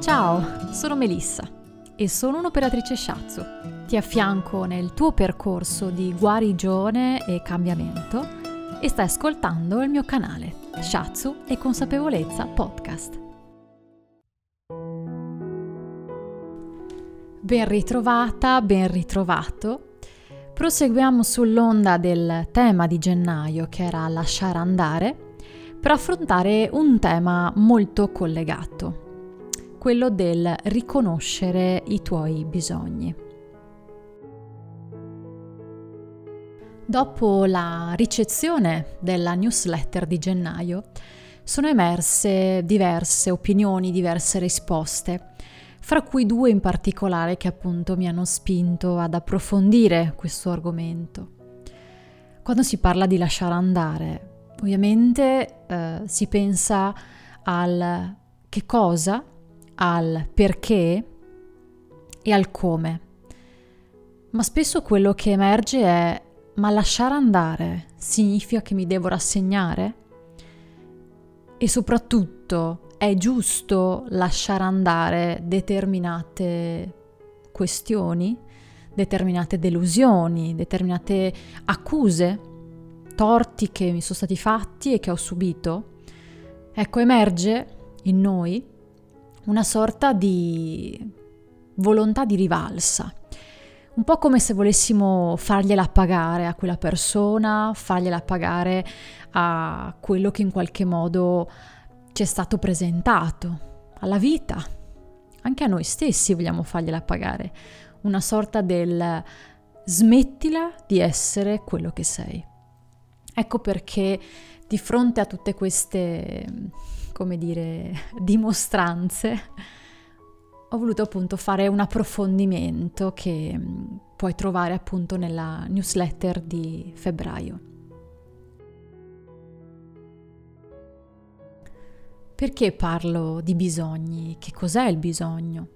Ciao, sono Melissa e sono un'operatrice Shatsu. Ti affianco nel tuo percorso di guarigione e cambiamento e stai ascoltando il mio canale Shatsu e Consapevolezza Podcast. Ben ritrovata, ben ritrovato. Proseguiamo sull'onda del tema di gennaio che era lasciare andare per affrontare un tema molto collegato, quello del riconoscere i tuoi bisogni. Dopo la ricezione della newsletter di gennaio sono emerse diverse opinioni, diverse risposte, fra cui due in particolare che appunto mi hanno spinto ad approfondire questo argomento. Quando si parla di lasciare andare, Ovviamente eh, si pensa al che cosa, al perché e al come. Ma spesso quello che emerge è ma lasciare andare significa che mi devo rassegnare? E soprattutto è giusto lasciare andare determinate questioni, determinate delusioni, determinate accuse torti che mi sono stati fatti e che ho subito, ecco, emerge in noi una sorta di volontà di rivalsa. Un po' come se volessimo fargliela pagare a quella persona, fargliela pagare a quello che in qualche modo ci è stato presentato, alla vita. Anche a noi stessi vogliamo fargliela pagare. Una sorta del smettila di essere quello che sei. Ecco perché di fronte a tutte queste, come dire, dimostranze, ho voluto appunto fare un approfondimento che mm, puoi trovare appunto nella newsletter di febbraio. Perché parlo di bisogni? Che cos'è il bisogno?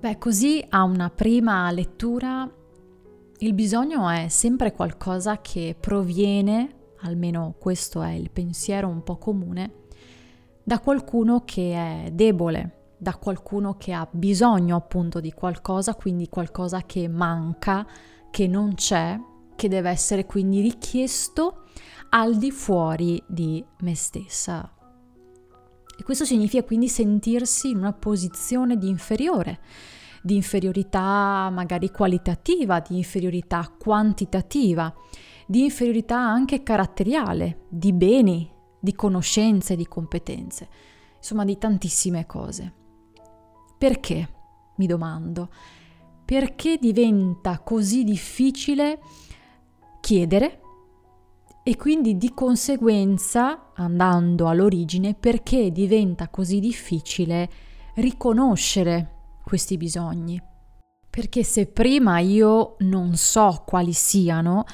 Beh, così a una prima lettura il bisogno è sempre qualcosa che proviene, almeno questo è il pensiero un po' comune, da qualcuno che è debole, da qualcuno che ha bisogno appunto di qualcosa, quindi qualcosa che manca, che non c'è, che deve essere quindi richiesto al di fuori di me stessa. E questo significa quindi sentirsi in una posizione di inferiore, di inferiorità magari qualitativa, di inferiorità quantitativa, di inferiorità anche caratteriale, di beni, di conoscenze, di competenze, insomma di tantissime cose. Perché? Mi domando. Perché diventa così difficile chiedere e quindi di conseguenza, andando all'origine, perché diventa così difficile riconoscere questi bisogni. Perché se prima io non so quali siano,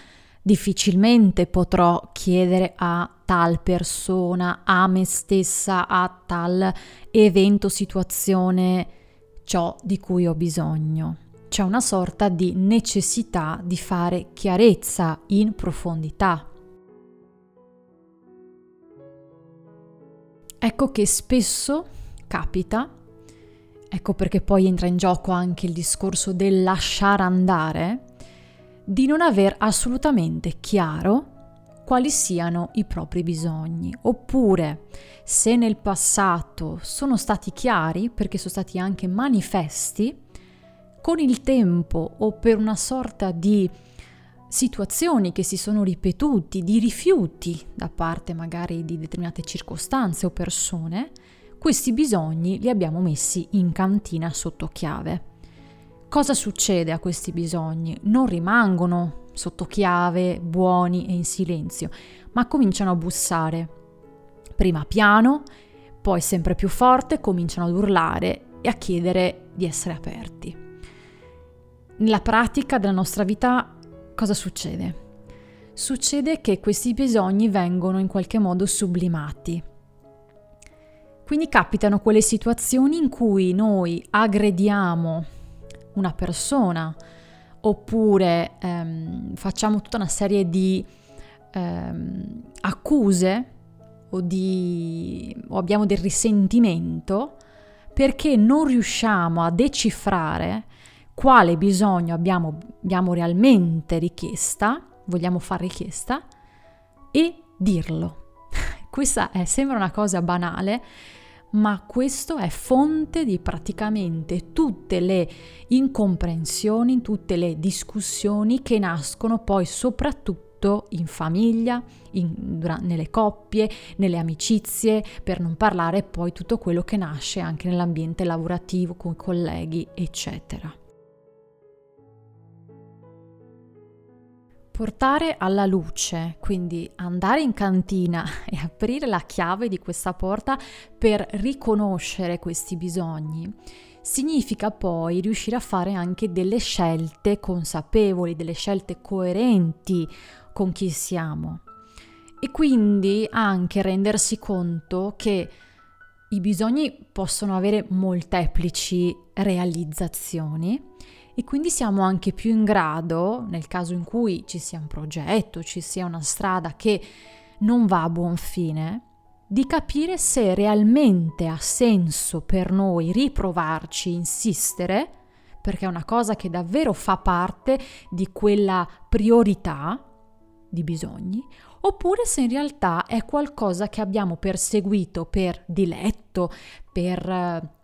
difficilmente potrò chiedere a tal persona, a me stessa, a tal evento, situazione, ciò di cui ho bisogno. C'è una sorta di necessità di fare chiarezza in profondità. Ecco che spesso capita ecco perché poi entra in gioco anche il discorso del lasciare andare, di non aver assolutamente chiaro quali siano i propri bisogni, oppure se nel passato sono stati chiari perché sono stati anche manifesti, con il tempo o per una sorta di situazioni che si sono ripetuti, di rifiuti da parte magari di determinate circostanze o persone, questi bisogni li abbiamo messi in cantina sotto chiave. Cosa succede a questi bisogni? Non rimangono sotto chiave, buoni e in silenzio, ma cominciano a bussare. Prima piano, poi sempre più forte, cominciano ad urlare e a chiedere di essere aperti. Nella pratica della nostra vita cosa succede? Succede che questi bisogni vengono in qualche modo sublimati, quindi capitano quelle situazioni in cui noi aggrediamo una persona oppure ehm, facciamo tutta una serie di ehm, accuse o, di, o abbiamo del risentimento perché non riusciamo a decifrare quale bisogno abbiamo, abbiamo realmente richiesta, vogliamo fare richiesta, e dirlo. Questa è, sembra una cosa banale, ma questo è fonte di praticamente tutte le incomprensioni, tutte le discussioni che nascono poi soprattutto in famiglia, in, nelle coppie, nelle amicizie, per non parlare poi tutto quello che nasce anche nell'ambiente lavorativo con i colleghi, eccetera. Portare alla luce, quindi andare in cantina e aprire la chiave di questa porta per riconoscere questi bisogni, significa poi riuscire a fare anche delle scelte consapevoli, delle scelte coerenti con chi siamo. E quindi anche rendersi conto che i bisogni possono avere molteplici realizzazioni e quindi siamo anche più in grado, nel caso in cui ci sia un progetto, ci sia una strada che non va a buon fine, di capire se realmente ha senso per noi riprovarci, insistere, perché è una cosa che davvero fa parte di quella priorità di bisogni, oppure se in realtà è qualcosa che abbiamo perseguito per diletto, per eh,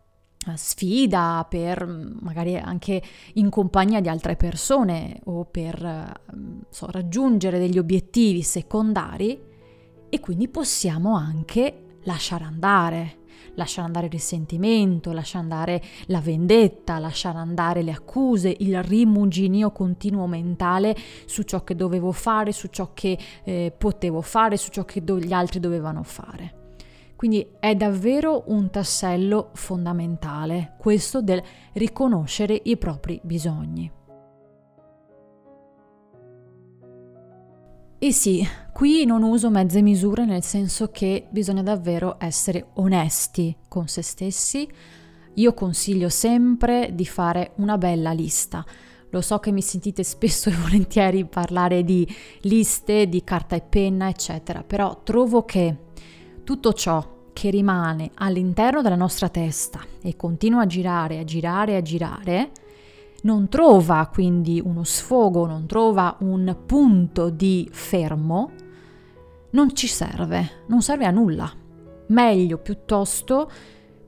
sfida, per magari anche in compagnia di altre persone o per mm, so, raggiungere degli obiettivi secondari e quindi possiamo anche lasciare andare, lasciare andare il risentimento, lasciare andare la vendetta, lasciare andare le accuse, il rimuginio continuo mentale su ciò che dovevo fare, su ciò che eh, potevo fare, su ciò che do- gli altri dovevano fare. Quindi è davvero un tassello fondamentale questo del riconoscere i propri bisogni. E sì, qui non uso mezze misure nel senso che bisogna davvero essere onesti con se stessi. Io consiglio sempre di fare una bella lista. Lo so che mi sentite spesso e volentieri parlare di liste, di carta e penna, eccetera, però trovo che tutto ciò che rimane all'interno della nostra testa e continua a girare, a girare, a girare, non trova quindi uno sfogo, non trova un punto di fermo, non ci serve, non serve a nulla. Meglio piuttosto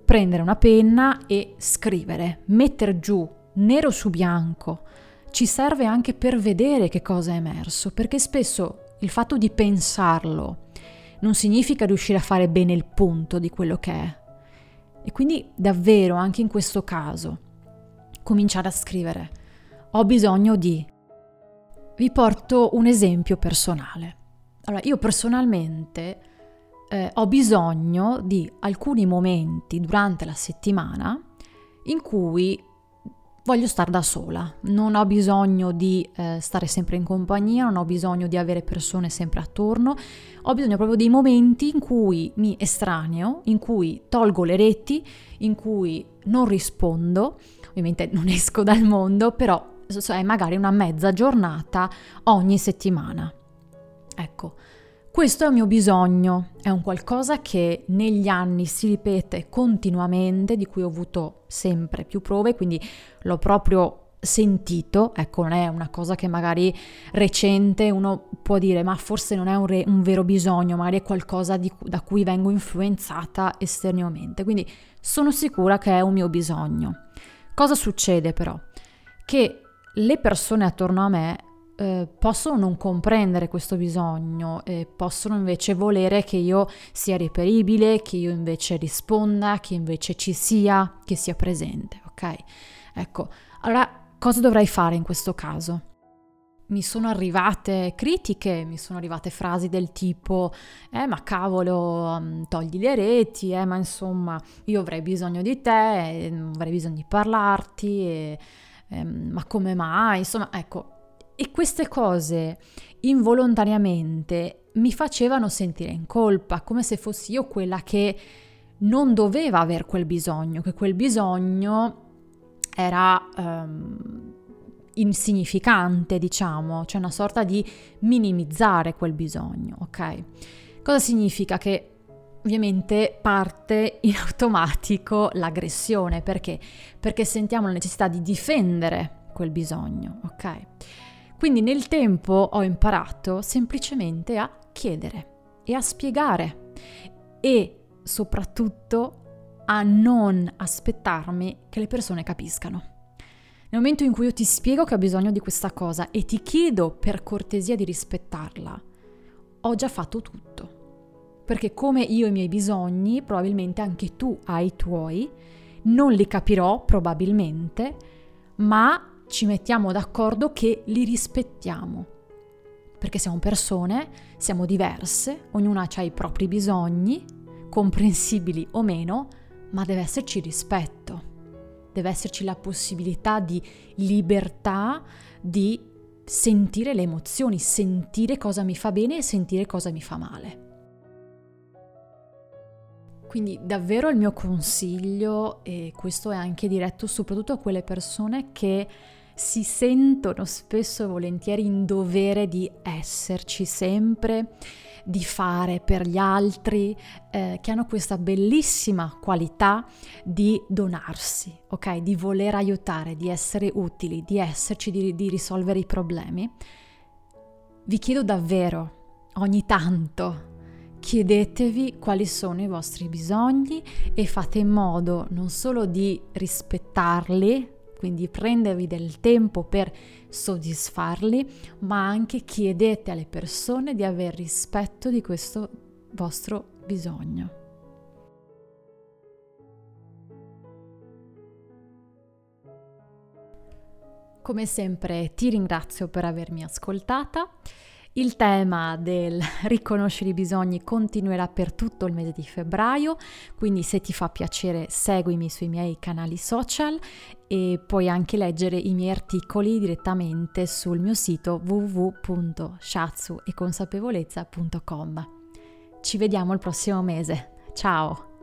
prendere una penna e scrivere, mettere giù nero su bianco. Ci serve anche per vedere che cosa è emerso, perché spesso il fatto di pensarlo non significa riuscire a fare bene il punto di quello che è. E quindi davvero, anche in questo caso, cominciare a scrivere. Ho bisogno di... Vi porto un esempio personale. Allora, io personalmente eh, ho bisogno di alcuni momenti durante la settimana in cui voglio stare da sola, non ho bisogno di eh, stare sempre in compagnia, non ho bisogno di avere persone sempre attorno, ho bisogno proprio dei momenti in cui mi estraneo, in cui tolgo le reti, in cui non rispondo, ovviamente non esco dal mondo, però è magari una mezza giornata ogni settimana. Ecco, questo è un mio bisogno, è un qualcosa che negli anni si ripete continuamente, di cui ho avuto sempre più prove, quindi l'ho proprio sentito, ecco, non è una cosa che magari recente uno può dire, ma forse non è un, re, un vero bisogno, magari è qualcosa di, da cui vengo influenzata esterneamente. Quindi sono sicura che è un mio bisogno. Cosa succede però? Che le persone attorno a me eh, possono non comprendere questo bisogno e possono invece volere che io sia reperibile, che io invece risponda, che invece ci sia, che sia presente, ok? Ecco, allora cosa dovrei fare in questo caso? Mi sono arrivate critiche, mi sono arrivate frasi del tipo eh ma cavolo mm, togli le reti, eh ma insomma io avrei bisogno di te, avrei bisogno di parlarti, e, eh, ma come mai? Insomma ecco e queste cose involontariamente mi facevano sentire in colpa, come se fossi io quella che non doveva aver quel bisogno, che quel bisogno era um, insignificante, diciamo, cioè una sorta di minimizzare quel bisogno, ok? Cosa significa? Che ovviamente parte in automatico l'aggressione, perché? Perché sentiamo la necessità di difendere quel bisogno, ok? Quindi nel tempo ho imparato semplicemente a chiedere e a spiegare e soprattutto a non aspettarmi che le persone capiscano. Nel momento in cui io ti spiego che ho bisogno di questa cosa e ti chiedo per cortesia di rispettarla, ho già fatto tutto. Perché come io i miei bisogni, probabilmente anche tu hai i tuoi, non li capirò probabilmente, ma ci mettiamo d'accordo che li rispettiamo. Perché siamo persone, siamo diverse, ognuna ha i propri bisogni, comprensibili o meno, ma deve esserci rispetto deve esserci la possibilità di libertà di sentire le emozioni, sentire cosa mi fa bene e sentire cosa mi fa male. Quindi davvero il mio consiglio, e questo è anche diretto soprattutto a quelle persone che si sentono spesso e volentieri in dovere di esserci sempre, di fare per gli altri, eh, che hanno questa bellissima qualità di donarsi, ok? Di voler aiutare, di essere utili, di esserci, di, di risolvere i problemi. Vi chiedo davvero, ogni tanto, chiedetevi quali sono i vostri bisogni e fate in modo non solo di rispettarli, quindi prendervi del tempo per soddisfarli, ma anche chiedete alle persone di aver rispetto di questo vostro bisogno. Come sempre ti ringrazio per avermi ascoltata. Il tema del riconoscere i bisogni continuerà per tutto il mese di febbraio, quindi se ti fa piacere seguimi sui miei canali social e puoi anche leggere i miei articoli direttamente sul mio sito www.shatsueconsapevolezza.com. Ci vediamo il prossimo mese. Ciao!